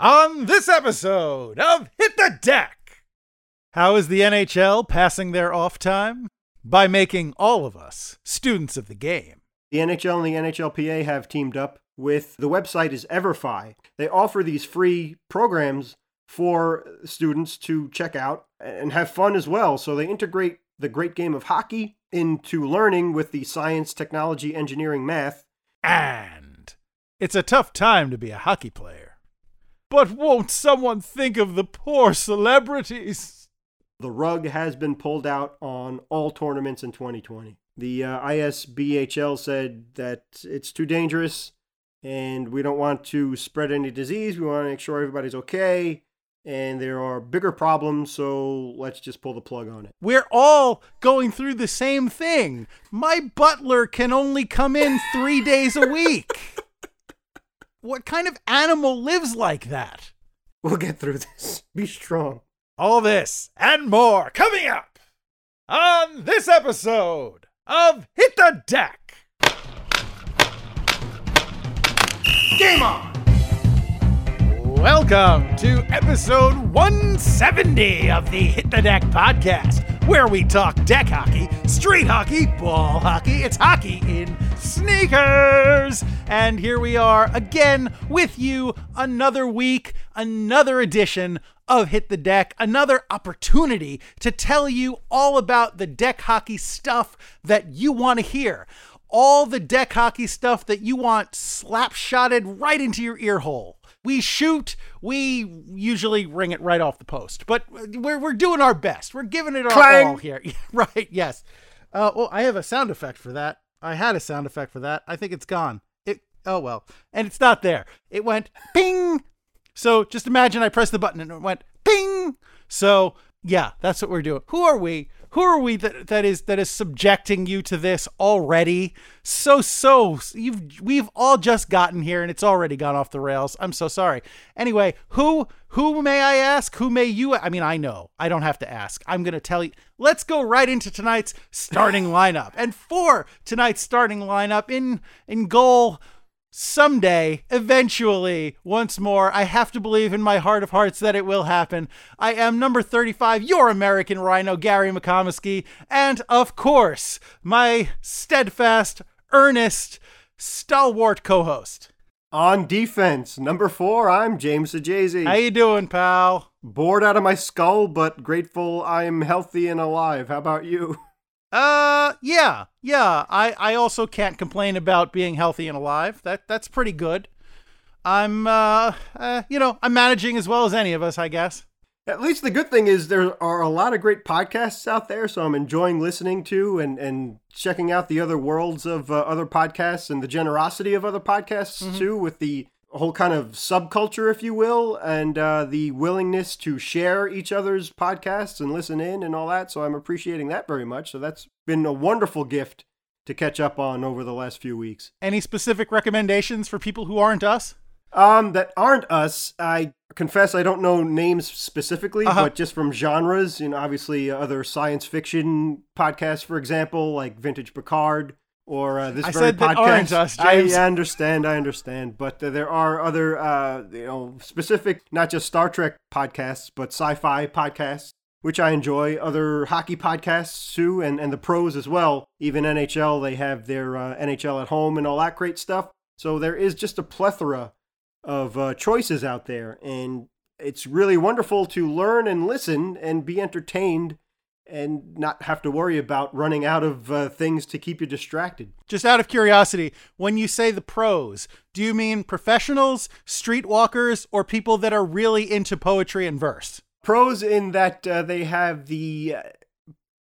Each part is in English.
On this episode of Hit the Deck, how is the NHL passing their off time? By making all of us students of the game. The NHL and the NHLPA have teamed up with the website is Everfi. They offer these free programs for students to check out and have fun as well. So they integrate the great game of hockey into learning with the science, technology, engineering, math. And it's a tough time to be a hockey player. But won't someone think of the poor celebrities? The rug has been pulled out on all tournaments in 2020. The uh, ISBHL said that it's too dangerous and we don't want to spread any disease. We want to make sure everybody's okay and there are bigger problems, so let's just pull the plug on it. We're all going through the same thing. My butler can only come in three days a week. What kind of animal lives like that? We'll get through this. Be strong. All this and more coming up on this episode of Hit the Deck. Game on! Welcome to episode 170 of the Hit the Deck podcast, where we talk deck hockey, street hockey, ball hockey. It's hockey in sneakers. And here we are again with you another week, another edition of Hit the Deck, another opportunity to tell you all about the deck hockey stuff that you want to hear. All the deck hockey stuff that you want slap shotted right into your ear hole we shoot, we usually ring it right off the post, but we're, we're doing our best. We're giving it our Clang. all here. right, yes. Uh, well, I have a sound effect for that. I had a sound effect for that. I think it's gone. It oh well, and it's not there. It went ping. So just imagine I pressed the button and it went ping. So yeah, that's what we're doing. Who are we? who are we that that is that is subjecting you to this already? So so you've we've all just gotten here and it's already gone off the rails. I'm so sorry. Anyway, who who may I ask? Who may you I mean I know. I don't have to ask. I'm going to tell you. Let's go right into tonight's starting lineup. And for tonight's starting lineup in in goal someday, eventually, once more, I have to believe in my heart of hearts that it will happen. I am number 35, your American Rhino, Gary McComiskey, and of course, my steadfast, earnest, stalwart co-host. On defense, number four, I'm James Ajazy. How you doing, pal? Bored out of my skull, but grateful I'm healthy and alive. How about you? Uh, yeah, yeah. I I also can't complain about being healthy and alive. That that's pretty good. I'm uh, uh you know I'm managing as well as any of us, I guess. At least the good thing is there are a lot of great podcasts out there, so I'm enjoying listening to and, and checking out the other worlds of uh, other podcasts and the generosity of other podcasts mm-hmm. too, with the whole kind of subculture, if you will, and uh, the willingness to share each other's podcasts and listen in and all that. So I'm appreciating that very much. So that's been a wonderful gift to catch up on over the last few weeks. Any specific recommendations for people who aren't us? Um, that aren't us. I confess I don't know names specifically, uh-huh. but just from genres. You know, obviously other science fiction podcasts, for example, like Vintage Picard or uh, this I very podcast. Us, I, I, understand, I understand, but uh, there are other, uh, you know, specific, not just Star Trek podcasts, but sci-fi podcasts, which I enjoy. Other hockey podcasts too, and and the pros as well. Even NHL, they have their uh, NHL at home and all that great stuff. So there is just a plethora of uh, choices out there, and it's really wonderful to learn and listen and be entertained and not have to worry about running out of uh, things to keep you distracted. Just out of curiosity, when you say the pros, do you mean professionals, streetwalkers, or people that are really into poetry and verse? Pros in that uh, they have the uh,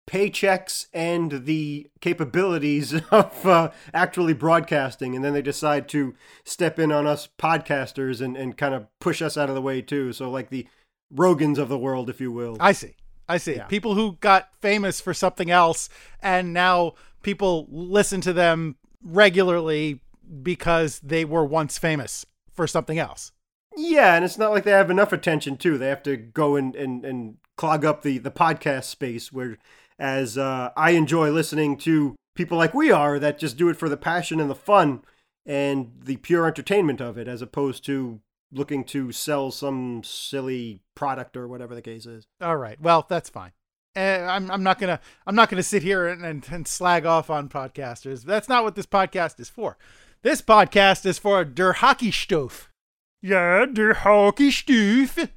paychecks and the capabilities of uh, actually broadcasting, and then they decide to step in on us podcasters and, and kind of push us out of the way too. So, like the Rogans of the world, if you will. I see. I see. Yeah. People who got famous for something else and now people listen to them regularly because they were once famous for something else. Yeah, and it's not like they have enough attention too. They have to go and and, and clog up the the podcast space where as uh, I enjoy listening to people like we are that just do it for the passion and the fun and the pure entertainment of it as opposed to looking to sell some silly product or whatever the case is. All right. Well, that's fine. Uh, I'm I'm not gonna I'm not gonna sit here and, and, and slag off on podcasters. That's not what this podcast is for. This podcast is for der hockey stuff. Yeah, der hockey stuff.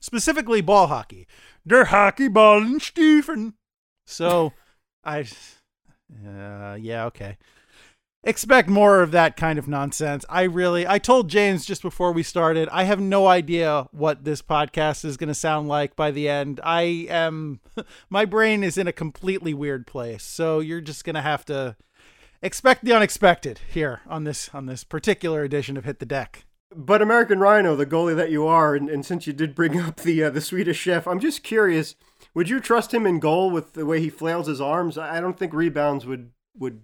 Specifically ball hockey. Der hockey ballen stufen. So, I, uh, yeah, okay expect more of that kind of nonsense. I really, I told James just before we started, I have no idea what this podcast is going to sound like by the end. I am, my brain is in a completely weird place. So you're just going to have to expect the unexpected here on this, on this particular edition of Hit the Deck. But American Rhino, the goalie that you are, and, and since you did bring up the uh, the Swedish chef, I'm just curious. Would you trust him in goal with the way he flails his arms? I don't think rebounds would would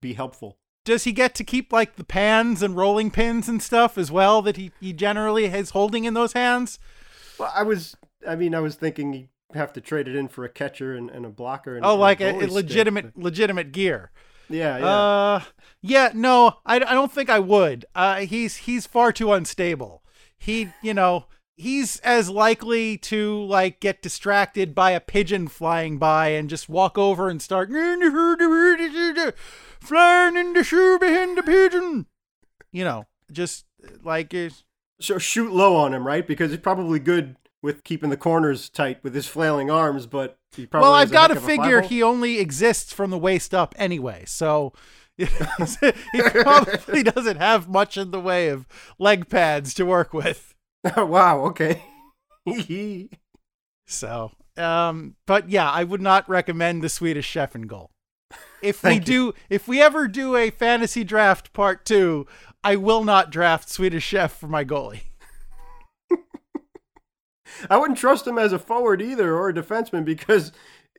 be helpful does he get to keep like the pans and rolling pins and stuff as well that he, he generally is holding in those hands? Well, I was, I mean, I was thinking you have to trade it in for a catcher and, and a blocker. And, oh, and like a, a, legitimate, stick. legitimate gear. Yeah, yeah. Uh, yeah, no, I, I don't think I would. Uh, he's he's far too unstable. He, you know, he's as likely to like get distracted by a pigeon flying by and just walk over and start flying in the shoe behind the pigeon. You know, just like it's so shoot low on him, right? Because he's probably good with keeping the corners tight with his flailing arms, but he probably well, I've got to figure he only exists from the waist up anyway, so he probably doesn't have much in the way of leg pads to work with. wow. Okay. so, um, but yeah, I would not recommend the Swedish chef and goal. If we do, if we ever do a fantasy draft part two, I will not draft Swedish Chef for my goalie. I wouldn't trust him as a forward either or a defenseman because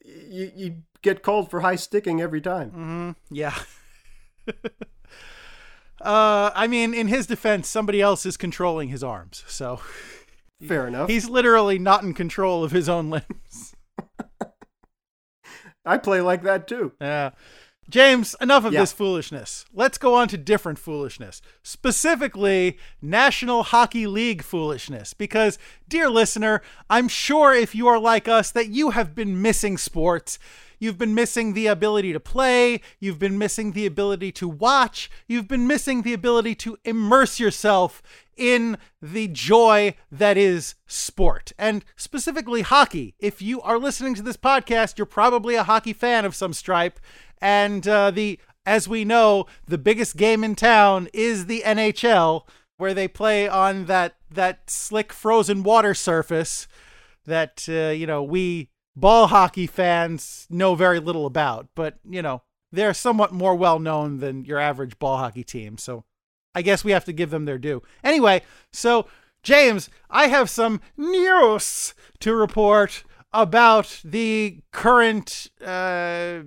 you you get called for high sticking every time. Mm-hmm. Yeah. uh, I mean, in his defense, somebody else is controlling his arms, so fair enough. He's literally not in control of his own limbs. I play like that too. Yeah. James, enough of Yeah. this foolishness. Let's go on to different foolishness, specifically National Hockey League foolishness. Because, dear listener, I'm sure if you are like us, that you have been missing sports. You've been missing the ability to play. You've been missing the ability to watch. You've been missing the ability to immerse yourself in the joy that is sport and specifically hockey. If you are listening to this podcast, you're probably a hockey fan of some stripe. And uh, the, as we know, the biggest game in town is the NHL, where they play on that that slick frozen water surface that uh, you know we ball hockey fans know very little about. But you know they're somewhat more well known than your average ball hockey team. So I guess we have to give them their due. Anyway, so James, I have some news to report about the current uh,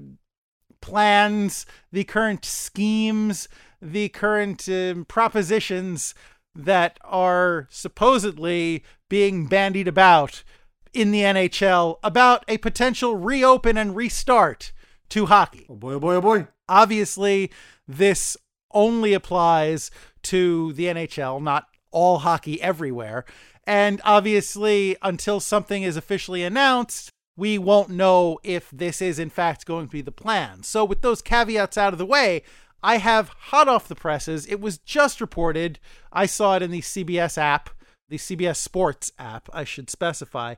plans, the current schemes, the current um, propositions that are supposedly being bandied about in the NHL about a potential reopen and restart to hockey. Oh boy, oh boy, oh boy. Obviously, this only applies to the NHL, not all hockey everywhere. And obviously, until something is officially announced, we won't know if this is in fact going to be the plan. So, with those caveats out of the way, I have hot off the presses. It was just reported. I saw it in the CBS app, the CBS Sports app, I should specify.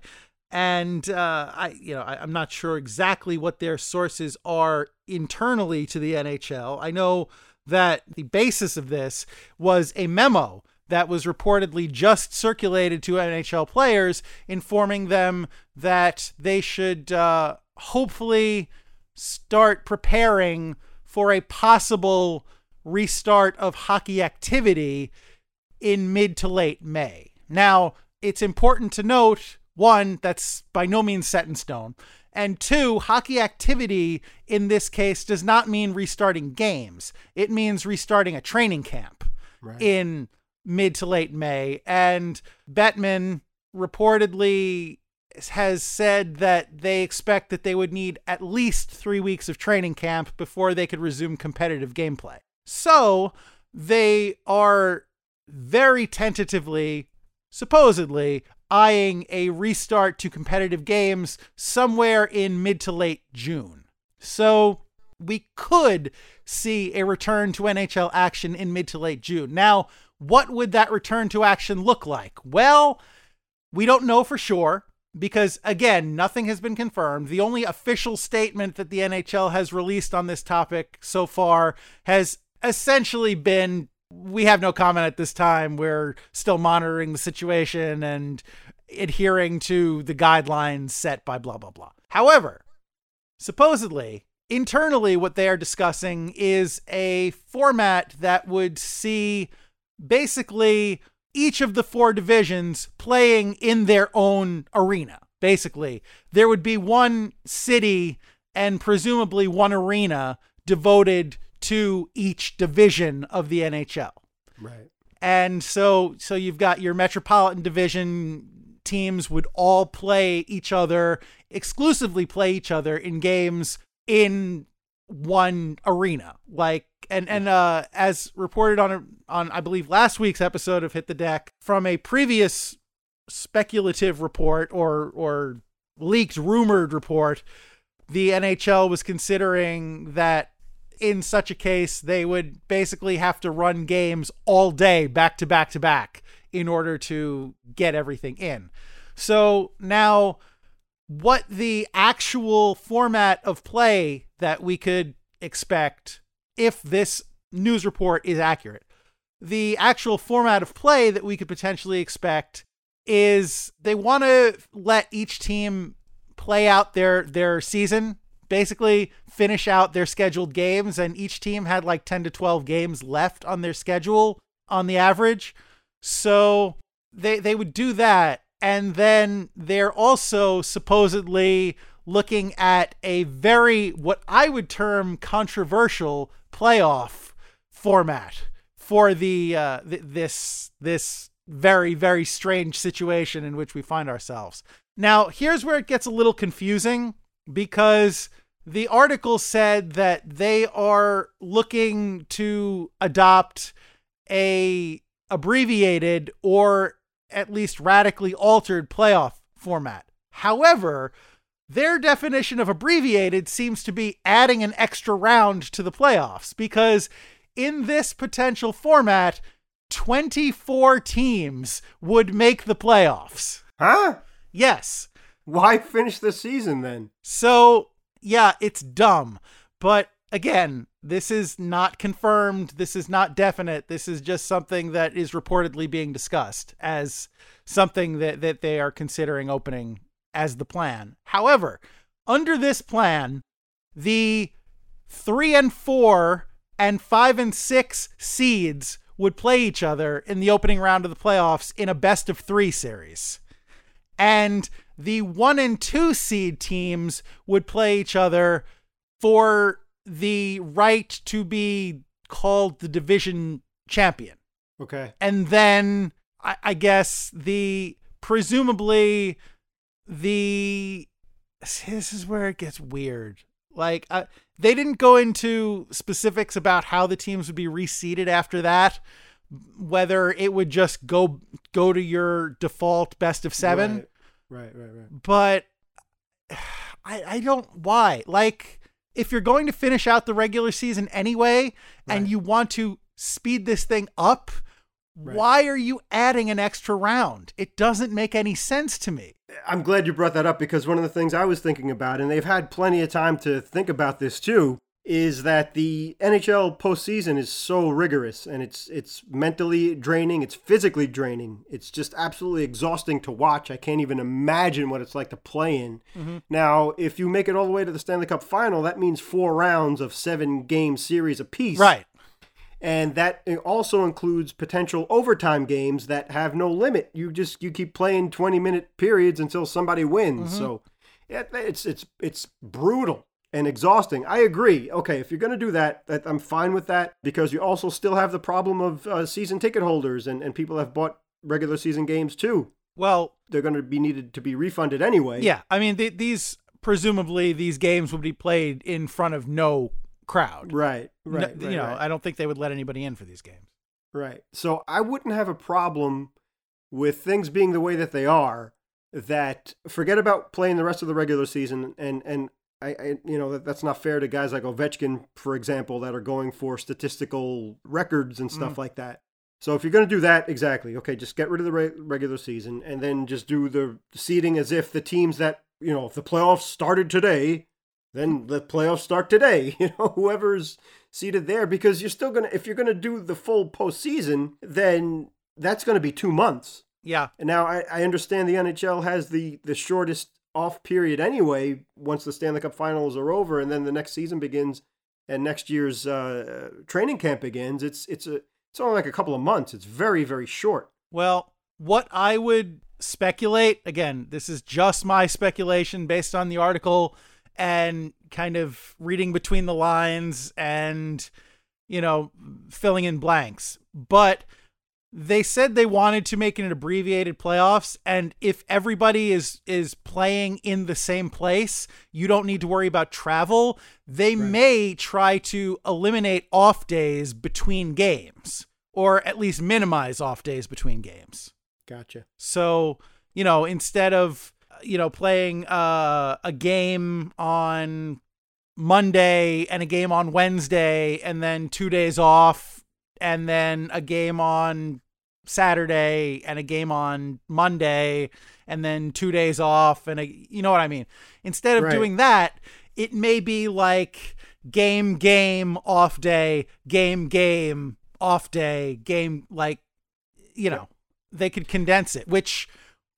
And uh, I, you know, I, I'm not sure exactly what their sources are internally to the NHL. I know that the basis of this was a memo that was reportedly just circulated to NHL players, informing them that they should uh, hopefully start preparing for a possible restart of hockey activity in mid to late May. Now, it's important to note one, that's by no means set in stone. And two, hockey activity in this case does not mean restarting games. It means restarting a training camp Right. in mid to late May. And Bettman reportedly has said that they expect that they would need at least three weeks of training camp before they could resume competitive gameplay. So they are very tentatively supposedly eyeing a restart to competitive games somewhere in mid to late June. So we could see a return to NHL action in mid to late June. Now, what would that return to action look like? Well, we don't know for sure because, again, nothing has been confirmed. The only official statement that the NHL has released on this topic so far has essentially been we have no comment at this time. We're still monitoring the situation and adhering to the guidelines set by blah, blah, blah. However, supposedly, internally, what they are discussing is a format that would see basically each of the four divisions playing in their own arena. Basically, there would be one city and presumably one arena devoted to each division of the NHL. Right. And so so you've got your metropolitan division teams would all play each other exclusively play each other in games in one arena. Like and and uh as reported on on I believe last week's episode of Hit the Deck from a previous speculative report or or leaked rumored report, the NHL was considering that in such a case, they would basically have to run games all day back to back to back in order to get everything in. So now, what the actual format of play that we could expect if this news report is accurate, the actual format of play that we could potentially expect is they want to let each team play out their their season basically finish out their scheduled games, and each team had like 10 to 12 games left on their schedule on the average. So they they would do that, and then they're also supposedly looking at a very what I would term controversial playoff format for the uh, th- this this very very strange situation in which we find ourselves. Now, here's where it gets a little confusing because the article said that they are looking to adopt a abbreviated or at least radically altered playoff format. However, their definition of abbreviated seems to be adding an extra round to the playoffs because in this potential format, 24 teams would make the playoffs. Huh? Yes. Why finish the season then? So yeah, it's dumb. But again, this is not confirmed. This is not definite. This is just something that is reportedly being discussed as something that, that they are considering opening as the plan. However, under this plan, the three and four and five and six seeds would play each other in the opening round of the playoffs in a best of three series. And the one and two seed teams would play each other for the right to be called the division champion. Okay. And then I, I guess the presumably the this is where it gets weird. Like uh, they didn't go into specifics about how the teams would be reseeded after that, whether it would just go go to your default best of seven. Right. Right, right, right. But I I don't why. Like if you're going to finish out the regular season anyway and Right. you want to speed this thing up, Right. why are you adding an extra round? It doesn't make any sense to me. I'm glad you brought that up because one of the things I was thinking about, and they've had plenty of time to think about this too, is that the NHL postseason is so rigorous and it's it's mentally draining, it's physically draining, it's just absolutely exhausting to watch. I can't even imagine what it's like to play in. Mm-hmm. Now, if you make it all the way to the Stanley Cup final, that means four rounds of seven game series apiece. Right. and that also includes potential overtime games that have no limit. You just you keep playing 20 minute periods until somebody wins. Mm-hmm. So it, it's it's it's brutal and exhausting. I agree. Okay, if you're going to do that, that I'm fine with that because you also still have the problem of uh, season ticket holders and and people have bought regular season games too. Well, They're going to be needed to be refunded anyway. yeah. I mean, th- these presumably these games would be played in front of no crowd. Right. No- Right. you know, right. I don't think they would let anybody in for these games. Right. So I wouldn't have a problem with things being the way that they are, that forget about playing the rest of the regular season and and I, I you know that, that's not fair to guys like Ovechkin, for example, that are going for statistical records and stuff mm. like that. So if you're going to do that, exactly, okay, just get rid of the re- regular season and then just do the seeding as if the teams that you know, if the playoffs started today, then the playoffs start today. You know, whoever's seated there, because you're still gonna, if you're gonna do the full postseason, then that's going to be two months. Yeah. And now I, I understand the NHL has the the shortest off period anyway. Once the Stanley Cup Finals are over, and then the next season begins, and next year's uh, training camp begins. It's it's a it's only like a couple of months. It's very very short. Well, what I would speculate again, this is just my speculation based on the article and kind of reading between the lines and you know filling in blanks, but they said they wanted to make an abbreviated playoffs and if everybody is is playing in the same place you don't need to worry about travel. They right. may try to eliminate off days between games or at least minimize off days between games. Gotcha. So you know instead of you know playing uh, a game on monday and a game on wednesday and then two days off and then a game on Saturday and a game on Monday and then two days off and a, you know what I mean. Instead of right. doing that, it may be like game game off day, game game off day, game like you know, they could condense it, which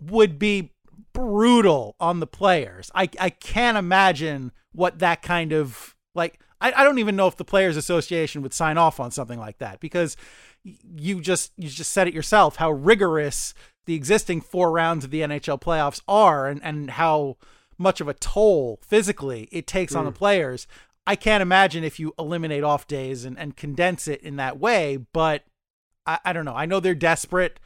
would be brutal on the players. I I can't imagine what that kind of like I, I don't even know if the players association would sign off on something like that because you just you just said it yourself how rigorous the existing four rounds of the NHL playoffs are and, and how much of a toll physically it takes mm. on the mm. players. I can't imagine if you eliminate off days and, and condense it in that way, but I, I don't know. I know they're desperate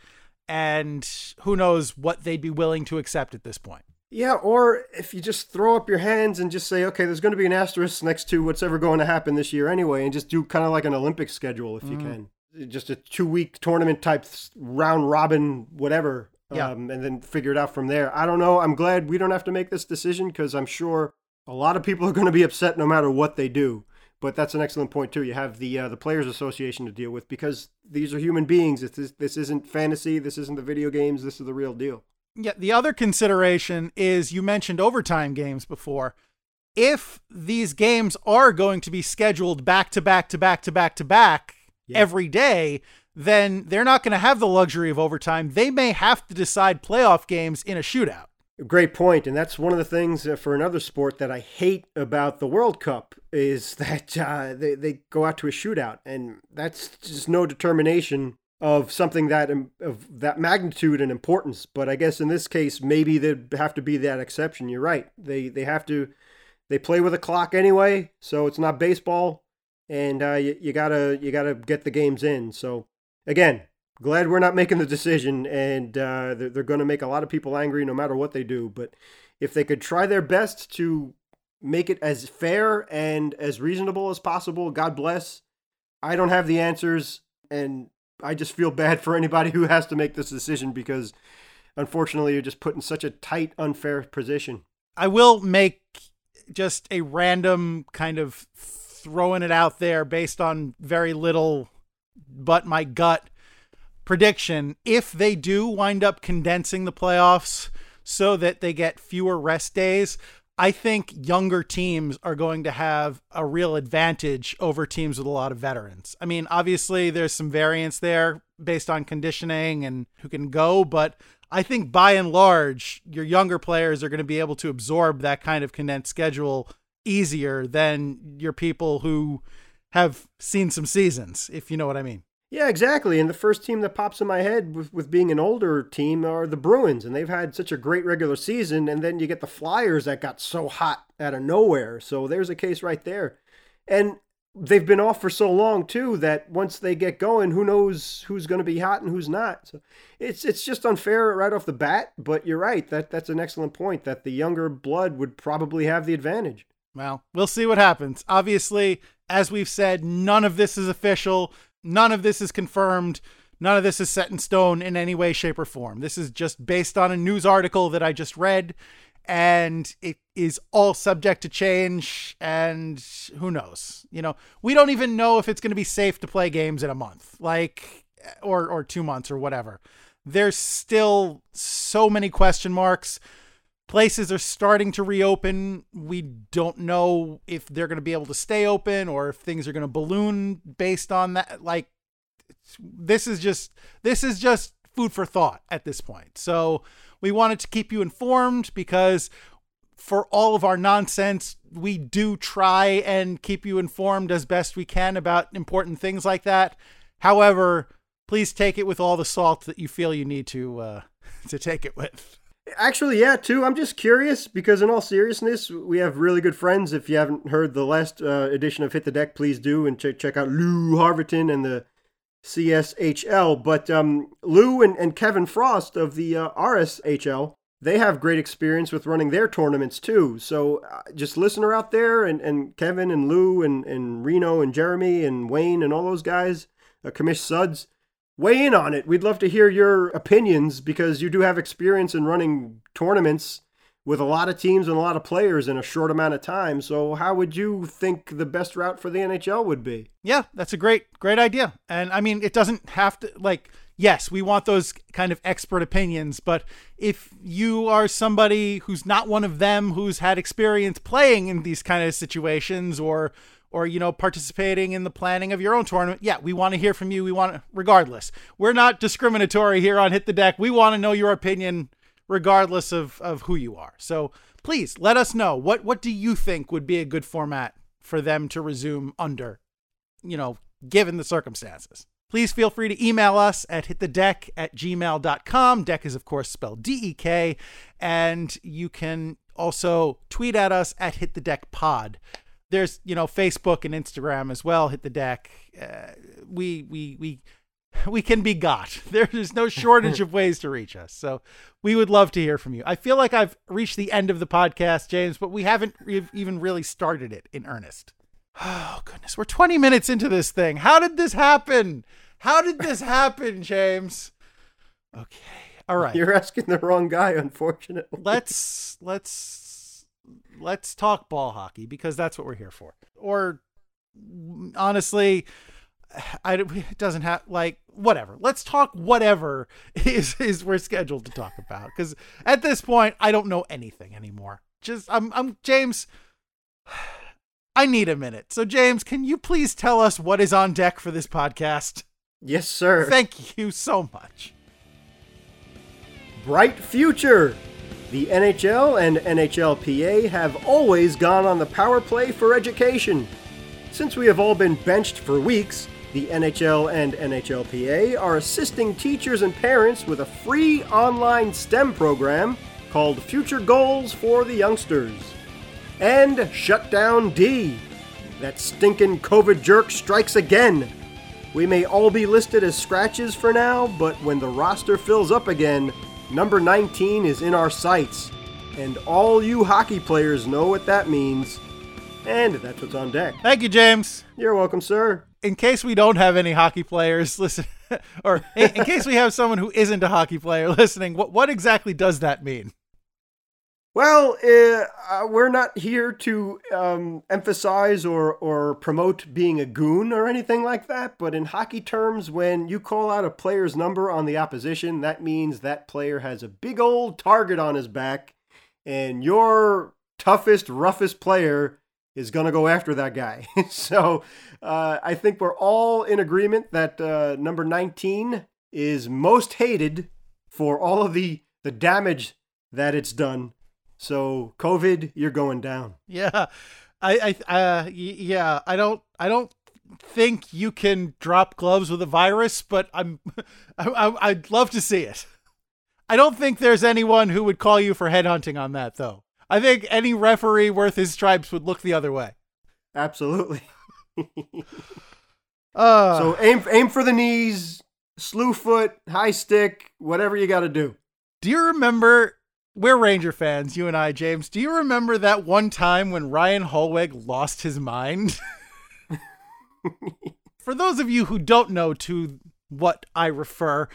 and who knows what they'd be willing to accept at this point. Yeah, or if you just throw up your hands and just say, okay, there's going to be an asterisk next to what's ever going to happen this year anyway, and just do kind of like an Olympic schedule if mm. you can. Just a two week tournament type round robin whatever yeah. Um, and then figure it out from there. I don't know i'm glad we don't have to make this decision because i'm sure a lot of people are going to be upset no matter what they do. But that's an excellent point too. You have the uh, the players association to deal with because these are human beings. This, is, this isn't fantasy. This isn't the video games. This is the real deal yeah the other consideration is you mentioned overtime games before if these games are going to be scheduled back to back to back to back to back yeah. every day, then they're not going to have the luxury of overtime. They may have to decide playoff games in a shootout. Great point, and that's one of the things uh, for another sport that I hate about the World Cup is that uh, they they go out to a shootout, and that's just no determination of something that of that magnitude and importance. But I guess in this case, maybe there'd have to be that exception. You're right. They they have to they play with a clock anyway, so it's not baseball and uh, you, you gotta you gotta get the games in. So again, glad we're not making the decision, and uh, they're, they're going to make a lot of people angry no matter what they do. But if they could try their best to make it as fair and as reasonable as possible, God bless. I don't have the answers, and I just feel bad for anybody who has to make this decision because unfortunately you're just put in such a tight, unfair position. I will make just a random kind of throwing it out there based on very little but my gut prediction. If they do wind up condensing the playoffs so that they get fewer rest days, I think younger teams are going to have a real advantage over teams with a lot of veterans. I mean, obviously, there's some variance there based on conditioning and who can go, but I think by and large, your younger players are going to be able to absorb that kind of condensed schedule easier than your people who have seen some seasons, if you know what I mean. Yeah, exactly. And the first team that pops in my head with, with being an older team are the Bruins, and they've had such a great regular season. And then you get the Flyers that got so hot out of nowhere. So there's a case right there. And they've been off for so long too that once they get going, who knows who's going to be hot and who's not. So it's it's just unfair right off the bat. But you're right that that's an excellent point that the younger blood would probably have the advantage. Well, we'll see what happens. Obviously, as we've said, none of this is official. None of this is confirmed. None of this is set in stone in any way, shape, or form. This is just based on a news article that I just read, and it is all subject to change. And who knows? You know, we don't even know if it's going to be safe to play games in a month, like, or or two months or whatever. There's still so many question marks. Places are starting to reopen. We don't know if they're going to be able to stay open or if things are going to balloon based on that. Like, this is just this is just food for thought at this point. So we wanted to keep you informed because for all of our nonsense, we do try and keep you informed as best we can about important things like that. However, please take it with all the salt that you feel you need to uh, to take it with. Actually, yeah, too. I'm just curious because, in all seriousness, we have really good friends. If you haven't heard the last uh, edition of Hit the Deck, please do and ch- check out Lou Harverton and the CSHL. But um, Lou and, and Kevin Frost of the uh, RSHL, they have great experience with running their tournaments too. So uh, just listener out there, and, and Kevin and Lou and, and Reno and Jeremy and Wayne and all those guys, uh, Commish Suds, weigh in on it. We'd love to hear your opinions because you do have experience in running tournaments with a lot of teams and a lot of players in a short amount of time. So, how would you think the best route for the NHL would be? Yeah, that's a great, great idea. And I mean, it doesn't have to, like, yes, we want those kind of expert opinions, but if you are somebody who's not one of them who's had experience playing in these kind of situations or, or you know participating in the planning of your own tournament. Yeah we want to hear from you. We want to regardless. We're not discriminatory here on hit the deck. We want to know your opinion regardless of of who you are. So please let us know. What what do you think would be a good format for them to resume under you know given the circumstances? Please feel free to email us at hitthedeck at gmail.com deck is of course spelled d-e-k and you can also tweet at us at hit the deck pod there's you know Facebook and Instagram as well. Hit the deck. Uh, we we we we can be got. There's no shortage of ways to reach us. So we would love to hear from you. I feel like I've reached the end of the podcast, James, but we haven't re- even really started it in earnest. Oh goodness, we're 20 minutes into this thing. How did this happen? How did this happen, James? Okay. All right. You're asking the wrong guy, unfortunately. Let's let's let's talk ball hockey because that's what we're here for. Or honestly, I it doesn't have like whatever. Let's talk whatever is is we're scheduled to talk about because at this point I don't know anything anymore. Just I'm I'm James. I need a minute. So James, can you please tell us what is on deck for this podcast? Yes, sir. Thank you so much. Bright future. The NHL and NHLPA have always gone on the power play for education. Since we have all been benched for weeks, the NHL and NHLPA are assisting teachers and parents with a free online STEM program called Future Goals for the Youngsters. And Shutdown D. That stinking COVID jerk strikes again. We may all be listed as scratches for now, but when the roster fills up again, Number 19 is in our sights, and all you hockey players know what that means. And that's what's on deck. Thank you, James. You're welcome, sir. In case we don't have any hockey players listen, or in, in case we have someone who isn't a hockey player listening, what what exactly does that mean? Well, uh, uh, we're not here to um, emphasize or, or promote being a goon or anything like that, but in hockey terms, when you call out a player's number on the opposition, that means that player has a big old target on his back, and your toughest, roughest player is going to go after that guy. so uh, I think we're all in agreement that uh, number 19 is most hated for all of the, the damage that it's done so COVID, you're going down. Yeah, I, I, uh, yeah, I don't, I don't think you can drop gloves with a virus, but I'm, I, I'd love to see it. I don't think there's anyone who would call you for headhunting on that, though. I think any referee worth his stripes would look the other way. Absolutely. uh, so aim, aim for the knees, slew foot, high stick, whatever you got to do. Do you remember we're Ranger fans, you and I, James. Do you remember that one time when Ryan Hollweg lost his mind? For those of you who don't know, to what I refer.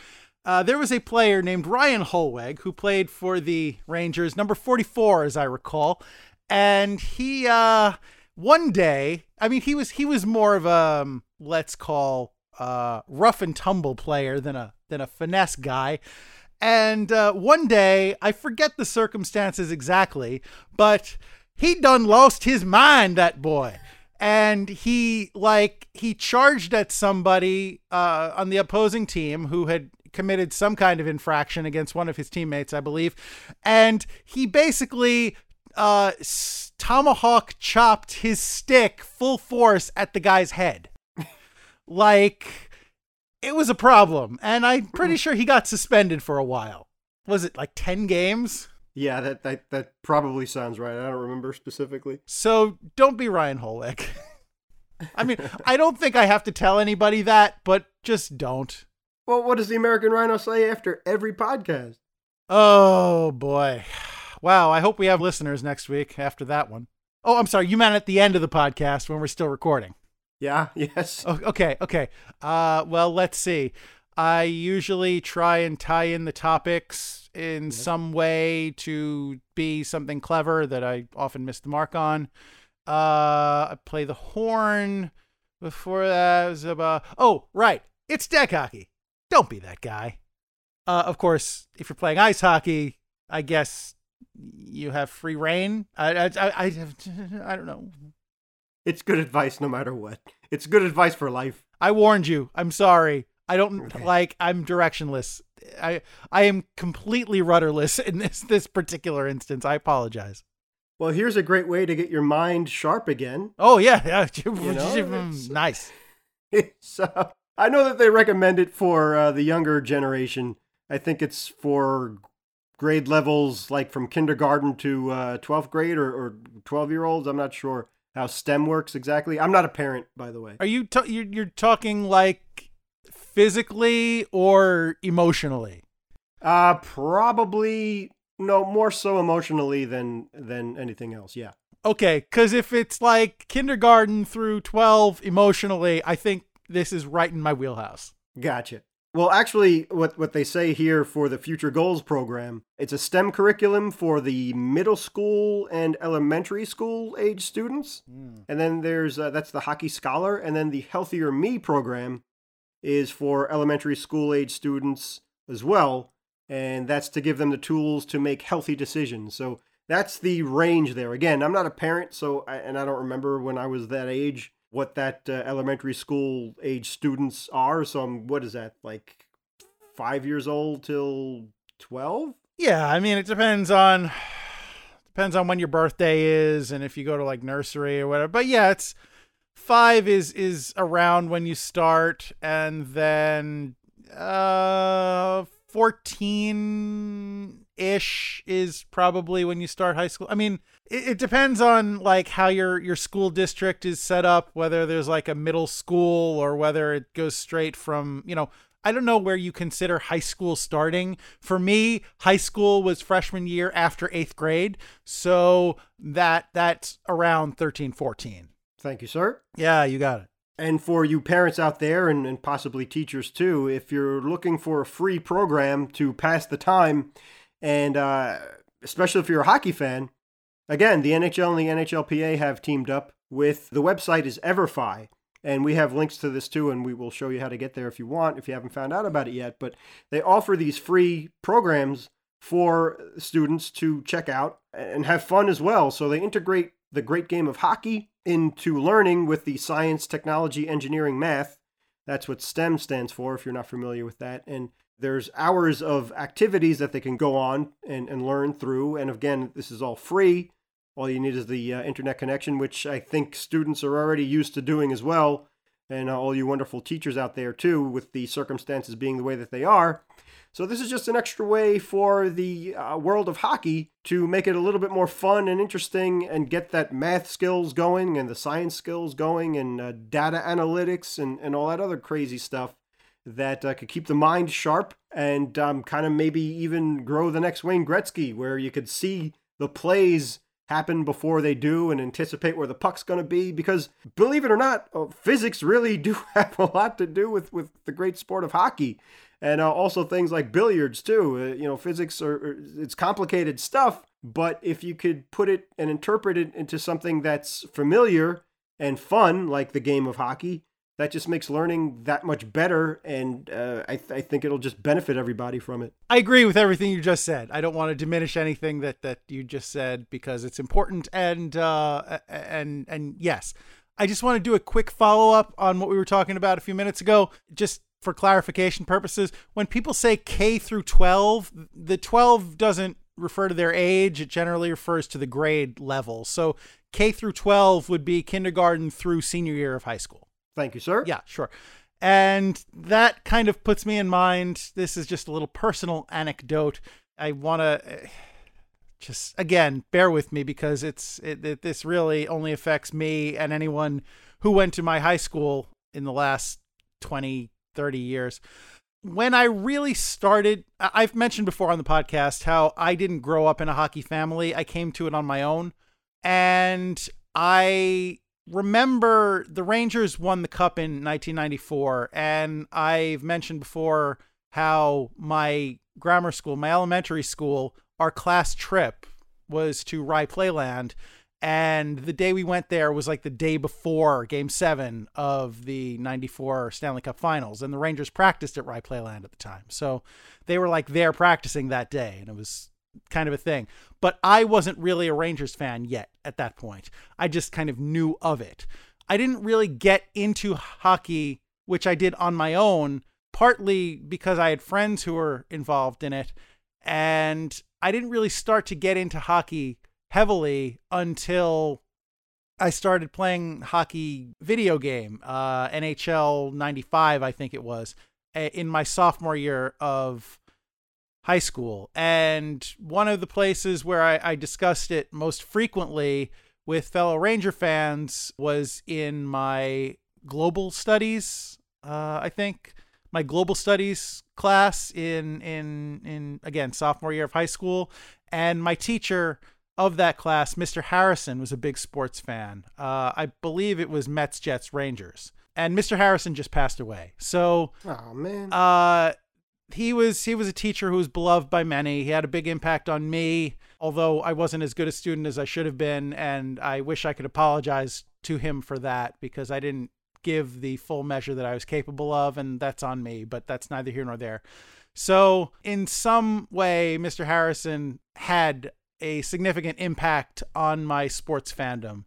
Uh, there was a player named Ryan Hollweg who played for the Rangers, number 44, as I recall. And he, uh, one day, I mean, he was he was more of a um, let's call uh, rough and tumble player than a than a finesse guy. And uh, one day, I forget the circumstances exactly, but he done lost his mind, that boy. And he like he charged at somebody uh, on the opposing team who had committed some kind of infraction against one of his teammates, I believe. And he basically uh, tomahawk chopped his stick full force at the guy's head. like it was a problem, and I'm pretty sure he got suspended for a while. Was it like 10 games? Yeah, that that that probably sounds right. I don't remember specifically. So don't be Ryan Holick. I mean, I don't think I have to tell anybody that, but just don't. Well, what does the American Rhino say after every podcast? Oh boy. Wow, I hope we have listeners next week after that one. Oh, I'm sorry, you meant at the end of the podcast when we're still recording. Yeah, yes. Oh, okay, okay. Uh well, let's see. I usually try and tie in the topics in some way to be something clever that I often miss the mark on. Uh I play the horn. Before that was about Oh, right. It's deck hockey. Don't be that guy. Uh of course, if you're playing ice hockey, I guess you have free rein. I I I, I, I don't know. It's good advice no matter what. It's good advice for life. I warned you. I'm sorry. I don't like I'm directionless. I I am completely rudderless in this this particular instance. I apologize. Well, here's a great way to get your mind sharp again. Oh yeah, yeah. You know, nice. so I know that they recommend it for uh, the younger generation. I think it's for grade levels like from kindergarten to uh, 12th grade or, or 12 year olds. I'm not sure how STEM works exactly. I'm not a parent, by the way. Are you t- you're, you're talking like physically or emotionally? Uh probably no more so emotionally than than anything else. Yeah. Okay, because if it's like kindergarten through 12 emotionally, I think this is right in my wheelhouse. Gotcha. Well, actually, what, what they say here for the Future Goals program, it's a STEM curriculum for the middle school and elementary school age students. Mm. And then there's, uh, that's the Hockey Scholar. And then the Healthier Me program is for elementary school age students as well. And that's to give them the tools to make healthy decisions. So that's the range there. Again, I'm not a parent, so, I, and I don't remember when I was that age what that uh, elementary school age students are. So I'm, what is that, like five years old till 12? Yeah, I mean, it depends on depends on when your birthday is and if you go to like nursery or whatever. But yeah, it's five is is around when you start, and then uh 14 ish is probably when you start high school. I mean, it, it, depends on like how your your school district is set up, whether there's like a middle school or whether it goes straight from, you know, I don't know where you consider high school starting. For me, high school was freshman year after 8th grade, so that that's around 13 14. Thank you, sir. Yeah, you got it. And for you parents out there, and, and possibly teachers too, if you're looking for a free program to pass the time, and uh, especially if you're a hockey fan, again, the NHL and the NHLPA have teamed up with the website is Everfi. And we have links to this too, and we will show you how to get there if you want, if you haven't found out about it yet. But they offer these free programs for students to check out and have fun as well. So they integrate the great game of hockey into learning with the science, technology, engineering, math. That's what STEM stands for, if you're not familiar with that. And there's hours of activities that they can go on and, and learn through. And again, this is all free. All you need is the uh, internet connection, which I think students are already used to doing as well. And uh, all you wonderful teachers out there, too, with the circumstances being the way that they are. So, this is just an extra way for the uh, world of hockey to make it a little bit more fun and interesting and get that math skills going and the science skills going and uh, data analytics and, and all that other crazy stuff that uh, could keep the mind sharp and um, kind of maybe even grow the next Wayne Gretzky, where you could see the plays happen before they do and anticipate where the puck's going to be because believe it or not uh, physics really do have a lot to do with with the great sport of hockey. And uh, also things like billiards too uh, you know physics are, are it's complicated stuff but if you could put it and interpret it into something that's familiar and fun like the game of hockey that just makes learning that much better and uh, I, th- I, think it'll just benefit everybody from it. I agree with everything you just said. I don't want to diminish anything that, that you just said because it's important and uh, and and yes. I just want to do a quick follow-up on what we were talking about a few minutes ago just for clarification purposes. When people say k through 12 the 12 doesn't refer to their age. It generally refers to the grade level. So k through 12 would be kindergarten through senior year of high school Thank you, sir. Yeah, sure. And that kind of puts me in mind. This is just a little personal anecdote. I want to eh, just again bear with me because it's it, it, this really only affects me and anyone who went to my high school in the last 20 30 years when i really started i've mentioned before on the podcast how i didn't grow up in a hockey family i came to it on my own and i remember the Rangers won the cup in 1994, and I've mentioned before how my grammar school, my elementary school, our class trip was to Rye Playland. And the day we went there was like the day before game seven of the 94 Stanley Cup finals. And the Rangers practiced at Rye Playland at the time. So they were like there practicing that day. And it was kind of a thing. But I wasn't really a Rangers fan yet at that point. I just kind of knew of it. I didn't really get into hockey, which I did on my own, partly because I had friends who were involved in it. And I didn't really start to get into hockey heavily until I started playing hockey video game, uh, NHL 95, I think it was, in my sophomore year of high school. And one of the places where I, I discussed it most frequently with fellow Ranger fans was in my global studies, uh, I think. My global studies class in in in again sophomore year of high school, and my teacher of that class, Mr. Harrison, was a big sports fan. Uh, I believe it was Mets, Jets, Rangers, and Mr. Harrison just passed away. So, oh man, uh, he was he was a teacher who was beloved by many. He had a big impact on me, although I wasn't as good a student as I should have been, and I wish I could apologize to him for that because I didn't give the full measure that I was capable of, and that's on me, but that's neither here nor there. So, in some way, Mr. Harrison had a significant impact on my sports fandom.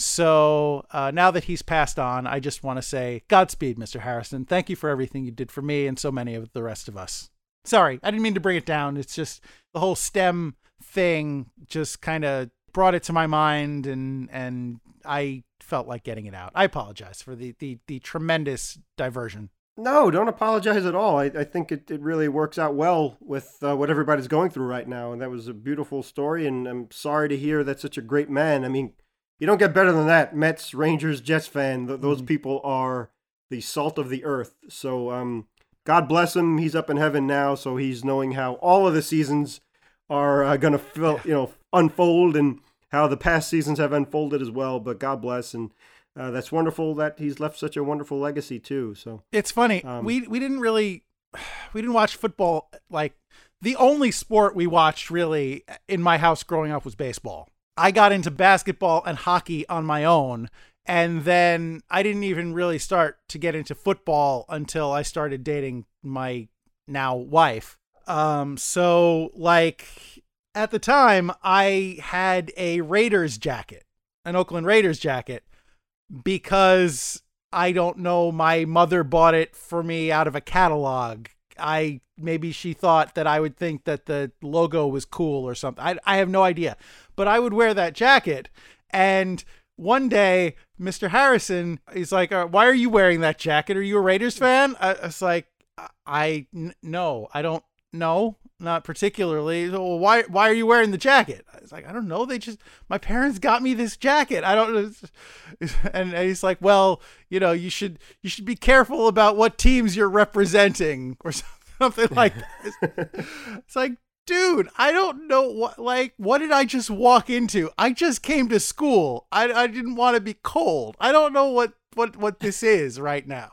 So uh, now that he's passed on, I just want to say Godspeed, Mr. Harrison. Thank you for everything you did for me and so many of the rest of us. Sorry, I didn't mean to bring it down. It's just the whole STEM thing just kind of brought it to my mind, and and I felt like getting it out. I apologize for the the, the tremendous diversion. No, don't apologize at all. I, I think it, it really works out well with uh, what everybody's going through right now. And that was a beautiful story. And I'm sorry to hear that such a great man. I mean, you don't get better than that. Mets, Rangers, Jets fan. Th- those mm-hmm. people are the salt of the earth. So um, God bless him. He's up in heaven now, so he's knowing how all of the seasons are uh, going to fill, you know, unfold and how the past seasons have unfolded as well. But God bless and. Uh, that's wonderful that he's left such a wonderful legacy too. So it's funny. Um, we we didn't really we didn't watch football like the only sport we watched really in my house growing up was baseball. I got into basketball and hockey on my own. And then I didn't even really start to get into football until I started dating my now wife. Um, so like at the time I had a Raiders jacket, an Oakland Raiders jacket, because I don't know, my mother bought it for me out of a catalog. I maybe she thought that I would think that the logo was cool or something. I I have no idea but I would wear that jacket. And one day, Mr. Harrison, is like, uh, "Why are you wearing that jacket? Are you a Raiders fan?" I, I was like, "I n- no, I don't know, not particularly. Well, why why are you wearing the jacket?" I was like, "I don't know. They just my parents got me this jacket. I don't know." And, and he's like, "Well, you know, you should you should be careful about what teams you're representing or something like that." it's like, dude, I don't know what like what did I just walk into? I just came to school. I I didn't want to be cold. I don't know what what what this is right now.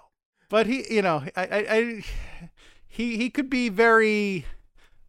But he, you know, I I, I he he could be very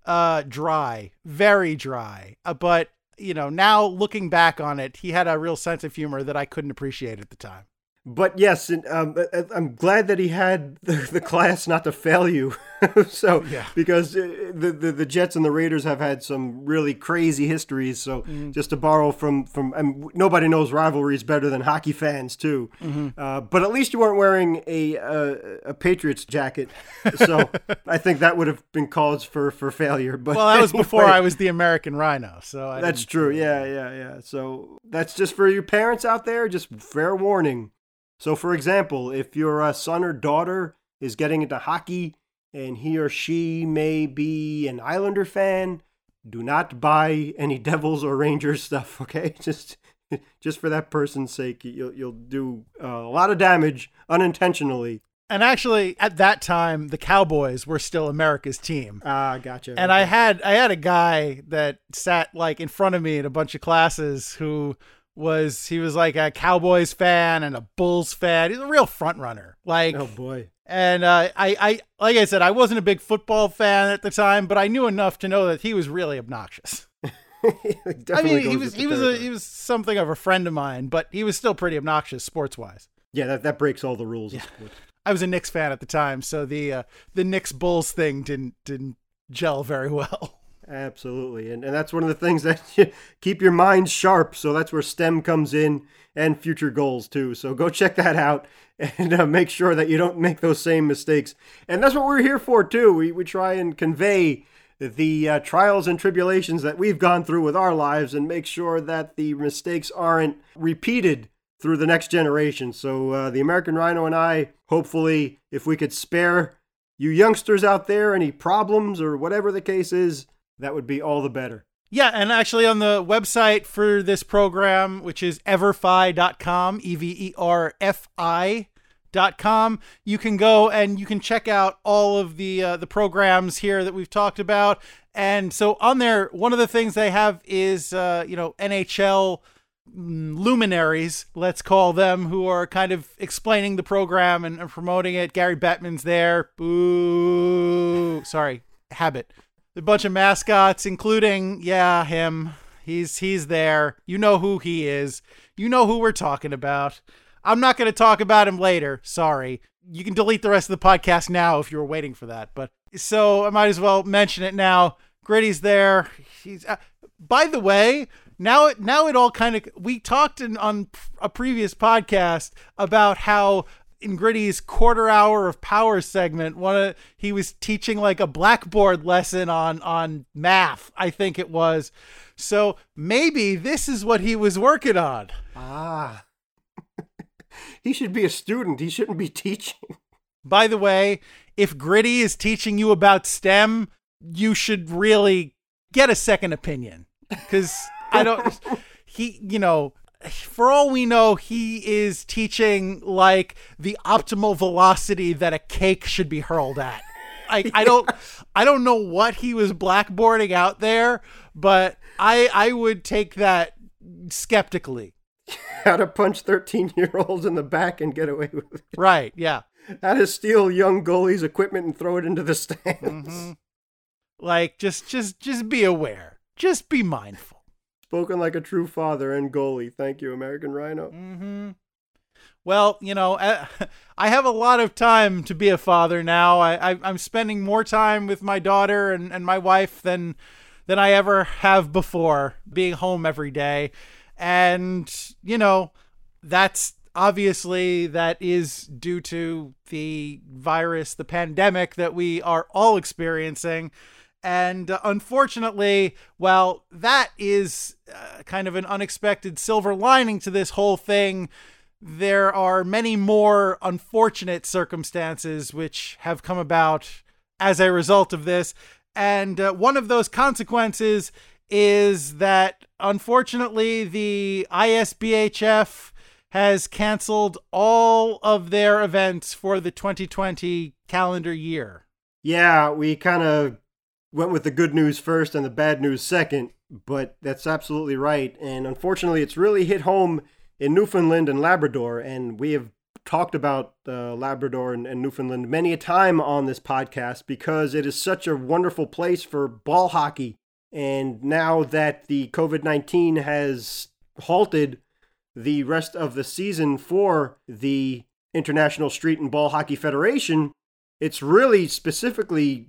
uh dry, very dry. Uh, but you know, now looking back on it, he had a real sense of humor that I couldn't appreciate at the time. But yes, and, um, I'm glad that he had the, the class not to fail you. so yeah. because uh, the, the, the Jets and the Raiders have had some really crazy histories. So mm-hmm. just to borrow from from mean, nobody knows rivalries better than hockey fans too. Mm-hmm. Uh, but at least you weren't wearing a a, a Patriots jacket, so I think that would have been cause for for failure. But well, that was before I was the American Rhino. So I that's true. Yeah, yeah, yeah. So that's just for you parents out there. Just fair warning so, for example, if your uh, son or daughter is getting into hockey and he or she may be an Islander fan, do not buy any Devils or Rangers stuff. Okay, just just for that person's sake, you'll you'll do uh, a lot of damage unintentionally. And actually, at that time, the Cowboys were still America's team. Ah, gotcha. And okay. I had I had a guy that sat like in front of me in a bunch of classes who was he was like a Cowboys fan and a Bulls fan. He's a real front runner. Like oh boy. And uh, I, I, like I said, I wasn't a big football fan at the time, but I knew enough to know that he was really obnoxious. I mean, he was he was a, he was something of a friend of mine, but he was still pretty obnoxious sports wise. Yeah, that, that breaks all the rules. Yeah. I was a Knicks fan at the time, so the uh, the Knicks Bulls thing didn't didn't gel very well. Absolutely. And, and that's one of the things that you keep your mind sharp. So that's where STEM comes in and future goals too. So go check that out and uh, make sure that you don't make those same mistakes. And that's what we're here for too. We, we try and convey the uh, trials and tribulations that we've gone through with our lives and make sure that the mistakes aren't repeated through the next generation. So uh, the American Rhino and I, hopefully, if we could spare you youngsters out there any problems or whatever the case is, that would be all the better. Yeah, and actually on the website for this program, which is everfi.com, E V E R F I dot com you can go and you can check out all of the uh, the programs here that we've talked about. And so on there one of the things they have is uh, you know nhl luminaries let's call them who are kind of explaining the program and, and promoting it. Gary bettman's there. Boo. Sorry habit a bunch of mascots, including yeah him. He's he's there. You know who he is. You know who we're talking about. I'm not going to talk about him later. Sorry. You can delete the rest of the podcast now if you were waiting for that. But so I might as well mention it now. Gritty's there. He's. Uh, by the way, now it now it all kind of we talked in, on a previous podcast about how in Gritty's quarter hour of power segment, one of, he was teaching like a blackboard lesson on on math, I think it was. So maybe this is what he was working on. Ah. he should be a student. He shouldn't be teaching. By the way, if Gritty is teaching you about STEM, you should really get a second opinion cuz I don't he you know for all we know, he is teaching like the optimal velocity that a cake should be hurled at. I, I don't I don't know what he was blackboarding out there, but I I would take that skeptically. How to punch thirteen year olds in the back and get away with it. Right, yeah. How to steal young goalies' equipment and throw it into the stands. Mm-hmm. Like just just just be aware. Just be mindful. Spoken like a true father and goalie. Thank you, American Rhino. Mm-hmm. Well, you know, I have a lot of time to be a father now. I, am spending more time with my daughter and, and my wife than than I ever have before, being home every day. And, you know, that's obviously that is due to the virus, the pandemic that we are all experiencing. And uh, unfortunately, well, that is uh, kind of an unexpected silver lining to this whole thing. There are many more unfortunate circumstances which have come about as a result of this. And uh, one of those consequences is that unfortunately, the ISBHF has canceled all of their events for the 2020 calendar year. Yeah, we kind of went with the good news first and the bad news second, but that's absolutely right. And unfortunately, it's really hit home in Newfoundland and Labrador. And we have talked about uh, Labrador and, and Newfoundland many a time on this podcast because it is such a wonderful place for ball hockey. And now that the COVID 19 has halted the rest of the season for the International Street and Ball Hockey Federation, it's really specifically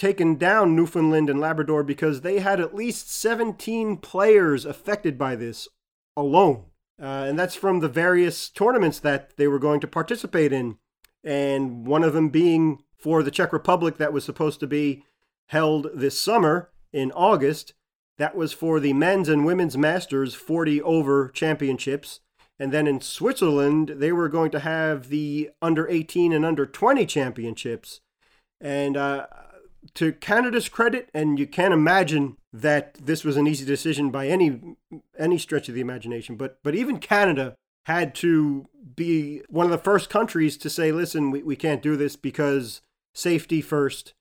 taken down Newfoundland and Labrador because they had at least 17 players affected by this alone. Uh, and that's from the various tournaments that they were going to participate in. And one of them being for the Czech Republic that was supposed to be held this summer in August. That was for the men's and women's masters 40 over championships. And then in Switzerland, they were going to have the under 18 and under 20 championships. And uh, to Canada's credit, and you can't imagine that this was an easy decision by any any stretch of the imagination. But but even Canada had to be one of the first countries to say, listen, we, we can't do this because safety first.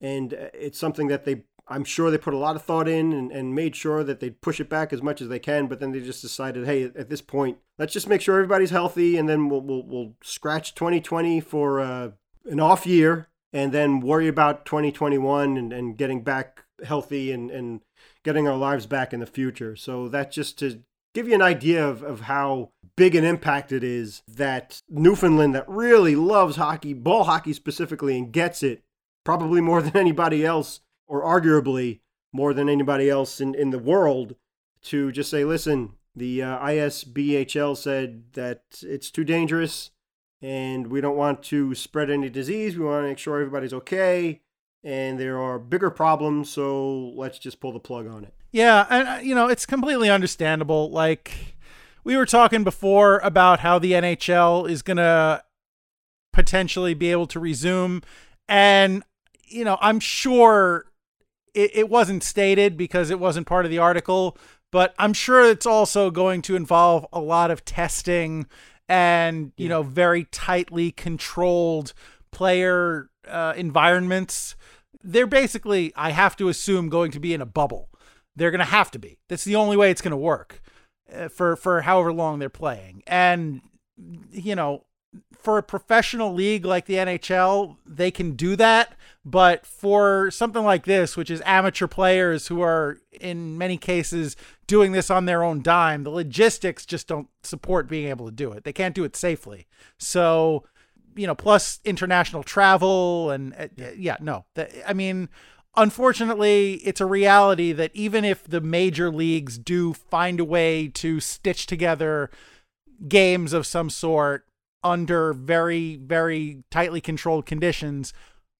And it's something that they I'm sure they put a lot of thought in and, and made sure that they'd push it back as much as they can. But then they just decided, hey, at this point, let's just make sure everybody's healthy, and then we'll we'll, we'll scratch 2020 for uh, an off year, and then worry about 2021 and, and getting back healthy and, and getting our lives back in the future. So that's just to give you an idea of, of how big an impact it is that Newfoundland that really loves hockey, ball hockey specifically, and gets it probably more than anybody else, or arguably more than anybody else in, in the world, to just say, listen, the uh, ISBHL said that it's too dangerous and we don't want to spread any disease. We want to make sure everybody's okay. And there are bigger problems, so let's just pull the plug on it. Yeah, and uh, you know, it's completely understandable. Like we were talking before about how the NHL is going to potentially be able to resume and you know, I'm sure it, it wasn't stated because it wasn't part of the article, but I'm sure it's also going to involve a lot of testing and you yeah. know very tightly controlled player uh, environments. They're basically, I have to assume, going to be in a bubble. They're going to have to be. That's the only way it's going to work uh, for for however long they're playing. And you know, for a professional league like the NHL, they can do that. But for something like this, which is amateur players who are in many cases doing this on their own dime, the logistics just don't support being able to do it. They can't do it safely. So, you know, plus international travel and uh, yeah, no. I mean, unfortunately, it's a reality that even if the major leagues do find a way to stitch together games of some sort under very, very tightly controlled conditions,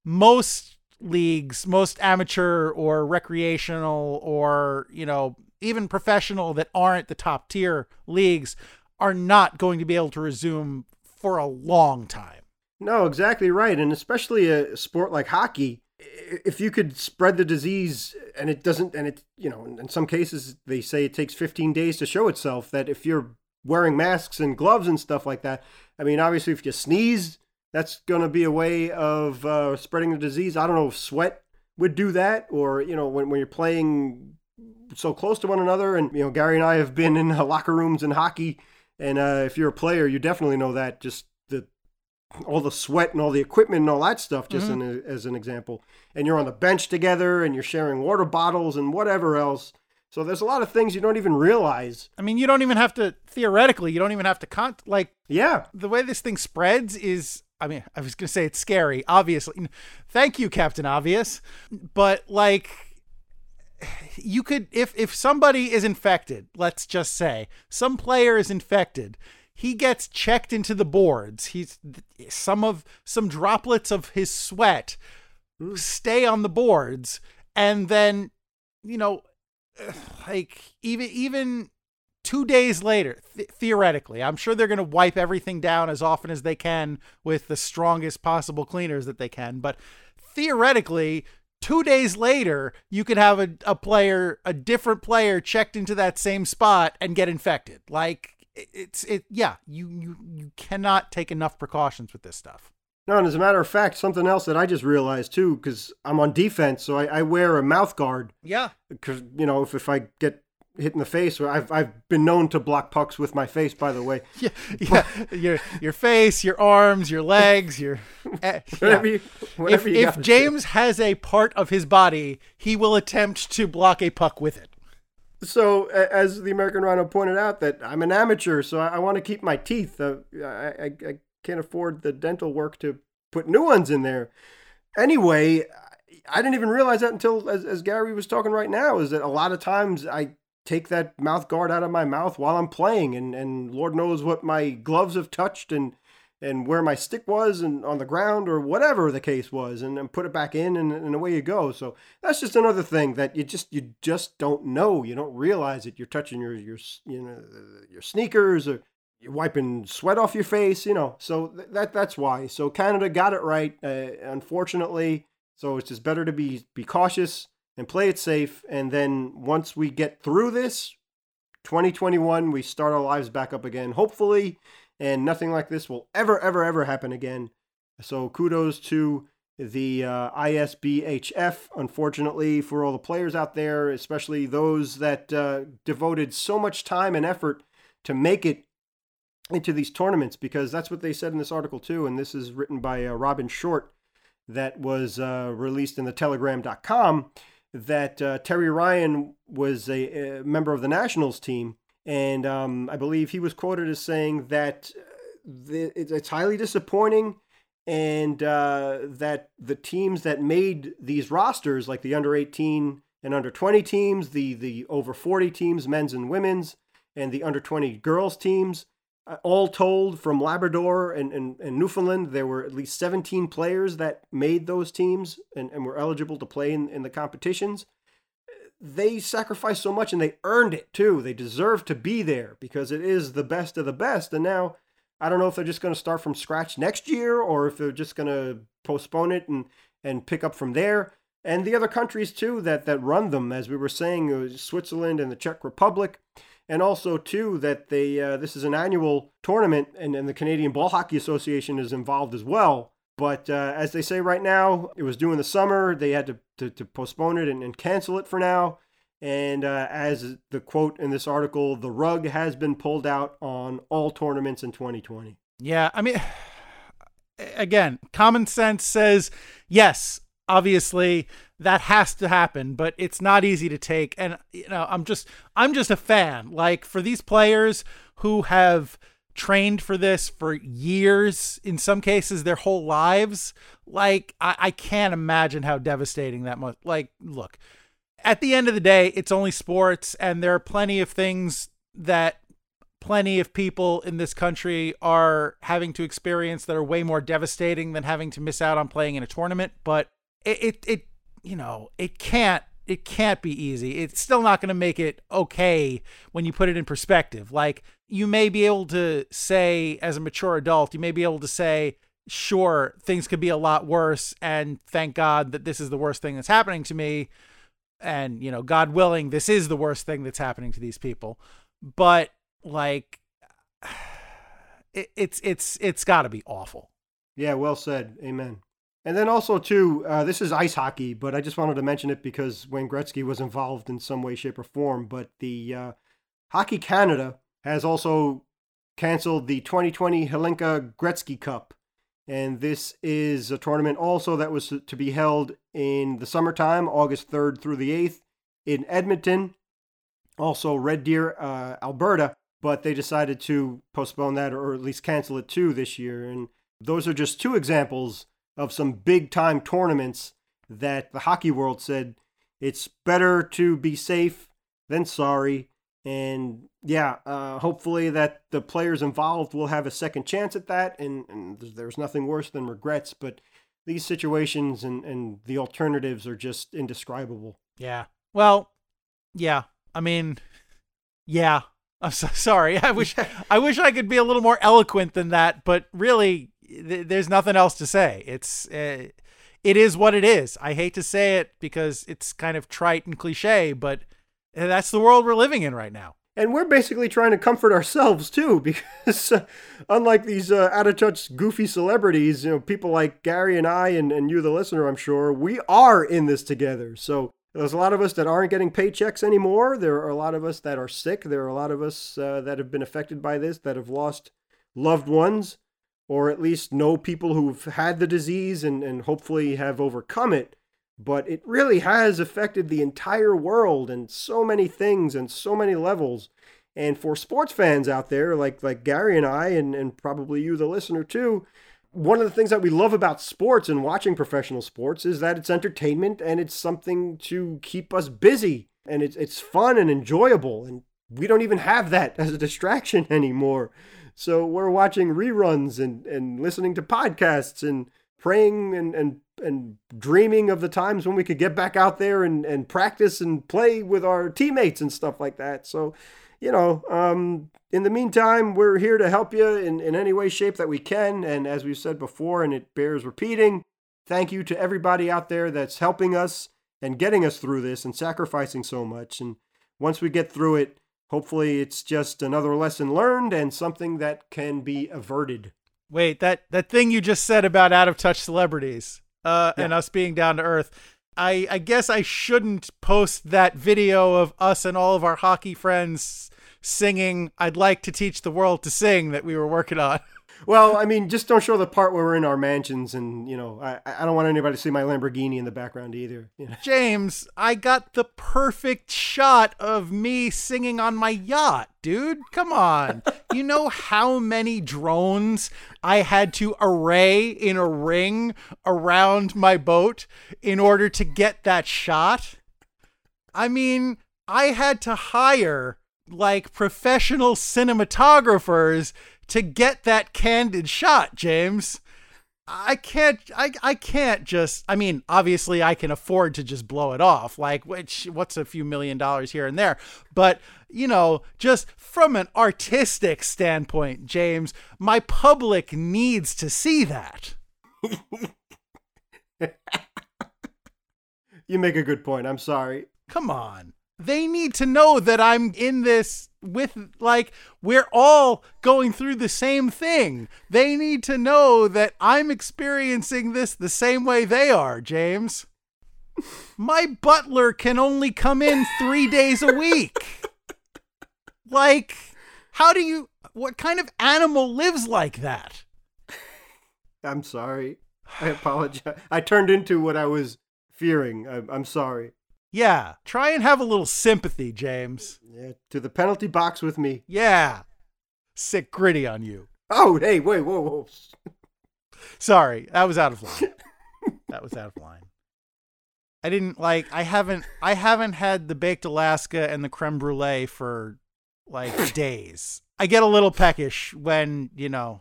most leagues, most amateur or recreational or, you know, even professional that aren't the top tier leagues are not going to be able to resume for a long time. No, exactly right. And especially a sport like hockey, if you could spread the disease and it doesn't, and it, you know, in some cases they say it takes 15 days to show itself, that if you're wearing masks and gloves and stuff like that, I mean, obviously, if you sneeze, that's going to be a way of uh, spreading the disease. I don't know if sweat would do that, or you know, when when you're playing so close to one another, and you know, Gary and I have been in locker rooms in hockey, and uh, if you're a player, you definitely know that. Just the all the sweat and all the equipment and all that stuff, just mm-hmm. in a, as an example. And you're on the bench together, and you're sharing water bottles and whatever else. So there's a lot of things you don't even realize. I mean, you don't even have to theoretically, you don't even have to con like yeah. The way this thing spreads is I mean, I was going to say it's scary, obviously. Thank you, Captain Obvious. But like you could if if somebody is infected, let's just say, some player is infected, he gets checked into the boards. He's some of some droplets of his sweat mm. stay on the boards and then you know like even even two days later th- theoretically i'm sure they're going to wipe everything down as often as they can with the strongest possible cleaners that they can but theoretically two days later you could have a, a player a different player checked into that same spot and get infected like it's it yeah you you you cannot take enough precautions with this stuff No, and as a matter of fact, something else that I just realized too, because I'm on defense, so I, I wear a mouth guard. Yeah. Because you know, if, if I get hit in the face, or I've I've been known to block pucks with my face. By the way, yeah, yeah. your your face, your arms, your legs, your uh, whatever you, whatever if, you if James has a part of his body, he will attempt to block a puck with it. So, as the American Rhino pointed out, that I'm an amateur, so I, I want to keep my teeth. Uh, I, I, I can't afford the dental work to put new ones in there. Anyway, I didn't even realize that until as, as Gary was talking right now, is that a lot of times I take that mouth guard out of my mouth while I'm playing, and, and Lord knows what my gloves have touched and and where my stick was and on the ground or whatever the case was and then put it back in and, and away you go so that's just another thing that you just you just don't know you don't realize it you're touching your your you know your sneakers or you're wiping sweat off your face, you know. So th- that that's why. So Canada got it right, uh, unfortunately. So it's just better to be be cautious and play it safe. And then once we get through this, 2021, we start our lives back up again, hopefully, and nothing like this will ever, ever, ever happen again. So kudos to the uh, ISBHF, unfortunately, for all the players out there, especially those that uh, devoted so much time and effort to make it into these tournaments because that's what they said in this article too. And this is written by uh, Robin Short that was uh, released in the telegram.com that uh, Terry Ryan was a, a, member of the Nationals team. And um, I believe he was quoted as saying that uh, the, it's highly disappointing and uh, that the teams that made these rosters, like the under 18 and under 20 teams, the, the over 40 teams, men's and women's, and the under 20 girls teams, Uh, all told, from Labrador and, and, and, Newfoundland, there were at least 17 players that made those teams and, and were eligible to play in, in the competitions. They sacrificed so much and they earned it too. They deserve to be there because it is the best of the best. And now I don't know if they're just going to start from scratch next year or if they're just going to postpone it and, and pick up from there. And the other countries too that, that run them, as we were saying, uh, Switzerland and the Czech Republic and also too that they uh, this is an annual tournament, and, and the Canadian Ball Hockey Association is involved as well. But uh, as they say right now, it was due in the summer. They had to, to, to postpone it and, and, cancel it for now. And uh, as the quote in this article, the rug has been pulled out on all tournaments in 2020. Yeah, I mean, again, common sense says yes, obviously that has to happen but it's not easy to take. And you know i'm just i'm just a fan. Like for these players who have trained for this for years in some cases their whole lives like i, I can't imagine how devastating that must like look at the end of the day it's only sports and there are plenty of things that plenty of people in this country are having to experience that are way more devastating than having to miss out on playing in a tournament but it, it, it you know, it can't it can't be easy. It's still not going to make it okay when you put it in perspective. Like you may be able to say as a mature adult, you may be able to say, sure, things could be a lot worse and thank God that this is the worst thing that's happening to me and, you know, God willing, this is the worst thing that's happening to these people. But like it, it's it's it's got to be awful. Yeah, well said. Amen. And then also too, uh, this is ice hockey, but I just wanted to mention it because Wayne Gretzky was involved in some way, shape, or form. But the uh, Hockey Canada has also canceled the 2020 Hlinka Gretzky Cup, and this is a tournament also that was to be held in the summertime, August 3rd through the 8th, in Edmonton, also Red Deer, uh, Alberta. But they decided to postpone that or at least cancel it too this year. And those are just two examples of some big time tournaments that the hockey world said it's better to be safe than sorry. And yeah, uh, hopefully that the players involved will have a second chance at that. And, and there's nothing worse than regrets, but these situations and, and the alternatives are just indescribable. Yeah. Well, yeah. I mean, yeah. I'm so sorry. I wish I wish I could be a little more eloquent than that, but really th- there's nothing else to say. It's uh, it is what it is. I hate to say it because it's kind of trite and cliche, but that's the world we're living in right now. and we're basically trying to comfort ourselves too, because uh, unlike these uh, out of touch, goofy celebrities, you know, people like Gary and I, and, and you, the listener, I'm sure, we are in this together. So there's a lot of us that aren't getting paychecks anymore. There are a lot of us that are sick. There are a lot of us uh, that have been affected by this, that have lost loved ones, or at least know people who've had the disease and, and hopefully have overcome it but it really has affected the entire world and so many things and so many levels. And for sports fans out there, like like Gary and I, and, and probably you, the listener, too, one of the things that we love about sports and watching professional sports is that it's entertainment and it's something to keep us busy and it's it's fun and enjoyable and we don't even have that as a distraction anymore. So we're watching reruns and, and listening to podcasts and praying and, and and dreaming of the times when we could get back out there and, and practice and play with our teammates and stuff like that. So, you know, um, in the meantime, we're here to help you in, in any way, shape that we can. And as we've said before, and it bears repeating, thank you to everybody out there that's helping us and getting us through this and sacrificing so much. And once we get through it, hopefully it's just another lesson learned and something that can be averted. Wait, that that thing you just said about out of touch celebrities uh, yeah. and us being down to earth. I I guess I shouldn't post that video of us and all of our hockey friends singing "I'd like to teach the world to sing" that we were working on. Well, I mean, just don't show the part where we're in our mansions, and you know, I, I don't want anybody to see my Lamborghini in the background either. You know? James, I got the perfect shot of me singing on my yacht, dude. Come on, you know how many drones I had to array in a ring around my boat in order to get that shot. I mean, I had to hire like professional cinematographers to get that candid shot, James. I can't I I can't just I mean obviously I can afford to just blow it off like which what's a few million dollars here and there. But you know just from an artistic standpoint James my public needs to see that. You make a good point. I'm sorry. Come on. They need to know that I'm in this with like we're all going through the same thing. They need to know that I'm experiencing this the same way they are, James. My butler can only come in 3 days a week. Like how do you what kind of animal lives like that? I'm sorry. I apologize. I turned into what I was fearing. I, I'm sorry. Yeah, try and have a little sympathy, James. Yeah, to the penalty box with me. Yeah. Sic gritty on you. Oh, hey, wait, whoa, whoa. Sorry, that was out of line. that was out of line. I didn't like I haven't I haven't had the baked Alaska and the creme brulee for like days. I get a little peckish when, you know.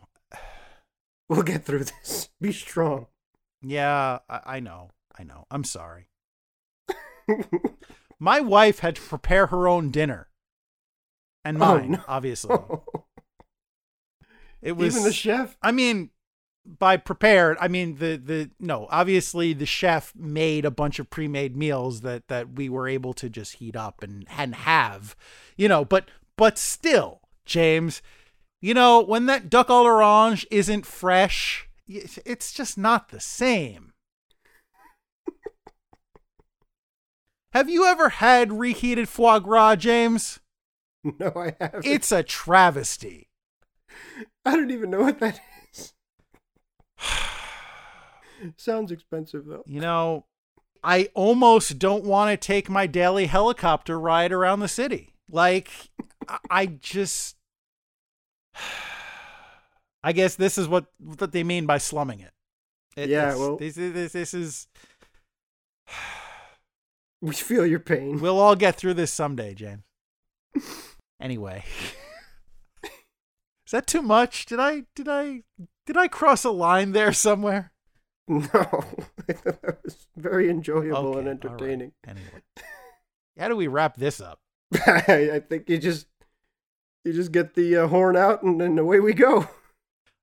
We'll get through this. Be strong. Yeah, I, I know. I know. I'm sorry. My wife had to prepare her own dinner. And oh, mine, oh, no. obviously. It was even the chef. I mean, by prepared, I mean the the no, obviously the chef made a bunch of pre-made meals that that we were able to just heat up and and have. You know, but but still, James, you know, when that duck à l'orange isn't fresh, it's just not the same. Have you ever had reheated foie gras, James? No, I haven't. It's a travesty. I don't even know what that is. Sounds expensive, though. You know, I almost don't want to take my daily helicopter ride around the city. Like, I just. I guess this is what what they mean by slumming it. it yeah, well, this, this, this is. We feel your pain. We'll all get through this someday, James. anyway. Is that too much? Did I did I did I cross a line there somewhere? No. that was very enjoyable okay, and entertaining. Right. Anyway. How do we wrap this up? I think you just you just get the uh, horn out and then away we go.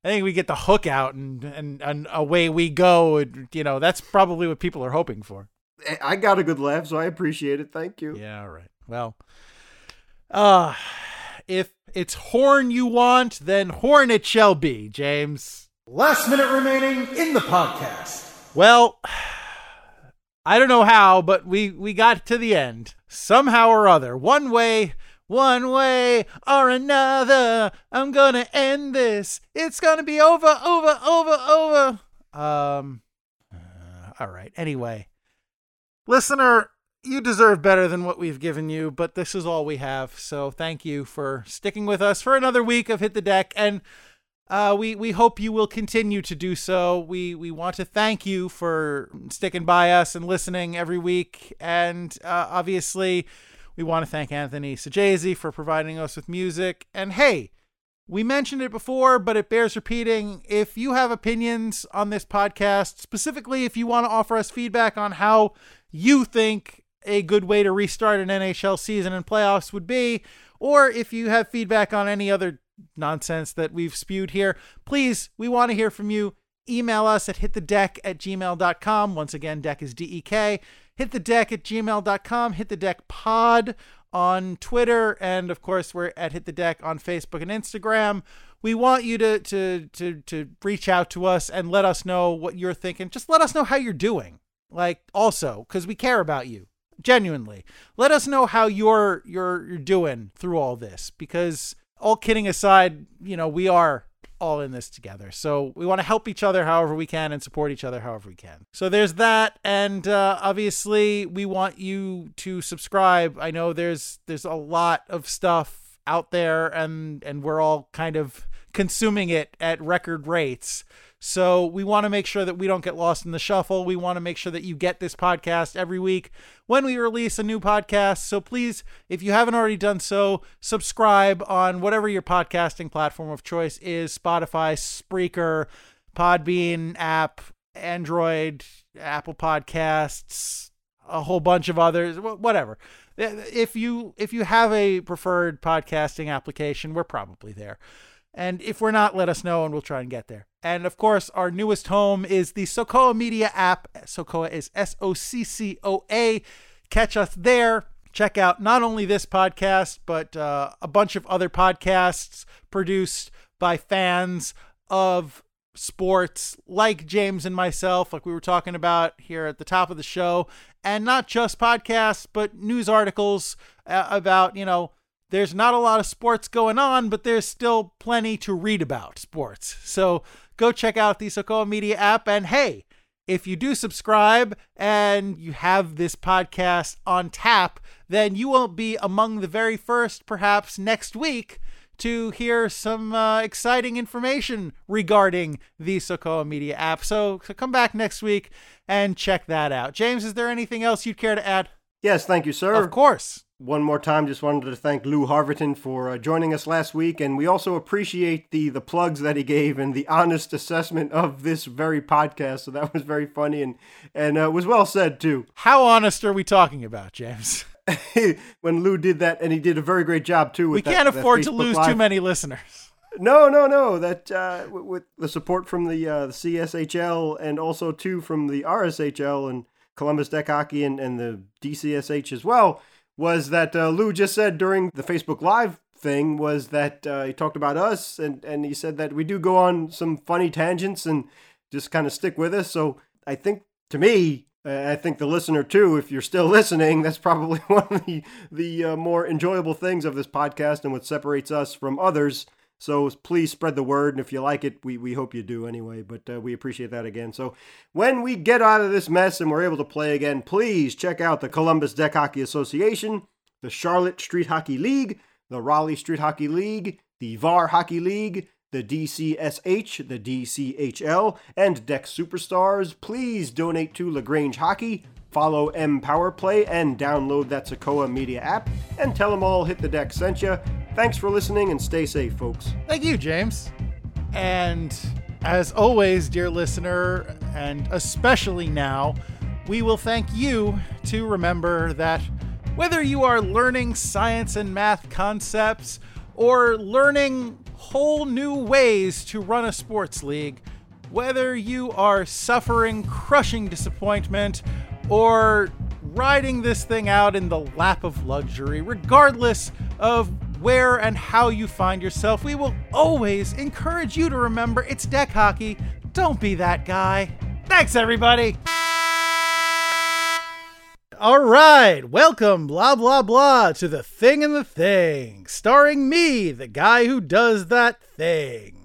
I think we get the hook out and, and and away we go. And, you know, that's probably what people are hoping for. I got a good laugh, so I appreciate it. Thank you. Yeah, all right. Well, uh if it's horn you want, then horn it shall be, James. Last minute remaining in the podcast. Well, I don't know how, but we we got to the end somehow or other. One way, one way or another. I'm gonna end this. It's gonna be over, over, over, over. Um. uh, all right. Anyway, listener, you deserve better than what we've given you, but this is all we have. So thank you for sticking with us for another week of Hit the Deck, and uh, we we hope you will continue to do so. We we want to thank you for sticking by us and listening every week, and uh, obviously, we want to thank Anthony Sajazi for providing us with music. And hey, we mentioned it before, but it bears repeating. If you have opinions on this podcast, specifically if you want to offer us feedback on how you think a good way to restart an NHL season and playoffs would be, or if you have feedback on any other nonsense that we've spewed here, please, we want to hear from you. Email us at hitthedeck at gmail.com. Once again, deck is D E K. Hit the deck at gmail.com. Hit the deck pod on Twitter. And of course, we're at Hit the Deck on Facebook and Instagram. We want you to, to, to, to reach out to us and let us know what you're thinking. Just let us know how you're doing. Like, also, because we care about you genuinely. Let us know how you're you're you're doing through all this because all kidding aside, you know, we are all in this together. So we want to help each other however we can and support each other however we can. So there's that and uh, obviously we want you to subscribe. I know there's there's a lot of stuff out there and and we're all kind of consuming it at record rates. So we want to make sure that we don't get lost in the shuffle. We want to make sure that you get this podcast every week when we release a new podcast. So please, if you haven't already done so, subscribe on whatever your podcasting platform of choice is Spotify, Spreaker, Podbean app, Android, Apple Podcasts, a whole bunch of others, whatever. If you if you have a preferred podcasting application, we're probably there. And if we're not, let us know and we'll try and get there. And of course, our newest home is the Socoa Media app. Socoa is S O C C O A. Catch us there. Check out not only this podcast, but uh, a bunch of other podcasts produced by fans of sports like James and myself, like we were talking about here at the top of the show. And not just podcasts, but news articles uh, about, you know, there's not a lot of sports going on, but there's still plenty to read about sports. So go check out the Socoa Media app. And hey, if you do subscribe and you have this podcast on tap, then you will be among the very first, perhaps next week, to hear some uh, exciting information regarding the Socoa Media app. So, so come back next week and check that out. James, is there anything else you'd care to add? Yes, thank you, sir. Of course. One more time, just wanted to thank Lou Harverton for uh, joining us last week, and we also appreciate the the plugs that he gave and the honest assessment of this very podcast. So that was very funny and and uh, was well said too. How honest are we talking about, James? when Lou did that, and he did a very great job too. we can't that afford to lose Live. too many listeners. No, no, no. That uh, with the support from the, uh, the CSHL and also too from the RSHL and Columbus Deck Hockey and, and the DCSH as well was that uh, Lou just said during the Facebook Live thing was that uh, he talked about us and, and he said that we do go on some funny tangents and just kind of stick with us. So I think to me, uh, I think the listener too, if you're still listening, that's probably one of the the uh, more enjoyable things of this podcast and what separates us from others. So please spread the word, and if you like it, we, we hope you do anyway. But uh, we appreciate that again. So when we get out of this mess and we're able to play again, please check out the Columbus Deck Hockey Association, the Charlotte Street Hockey League, the Raleigh Street Hockey League, the VAR Hockey League, the DCSH, the DCHL, and Deck Superstars. Please donate to LaGrange Hockey, follow M Power Play, and download that Socoa Media app, and tell them all Hit the Deck sent you. Thanks for listening and stay safe, folks. Thank you, James. And as always, dear listener, and especially now, we will thank you to remember that whether you are learning science and math concepts or learning whole new ways to run a sports league, whether you are suffering crushing disappointment or riding this thing out in the lap of luxury, regardless of where and how you find yourself, we will always encourage you to remember it's deck hockey. Don't be that guy. Thanks, everybody. All right, welcome, blah, blah, blah, to The Thing and the Thing, starring me, the guy who does that thing.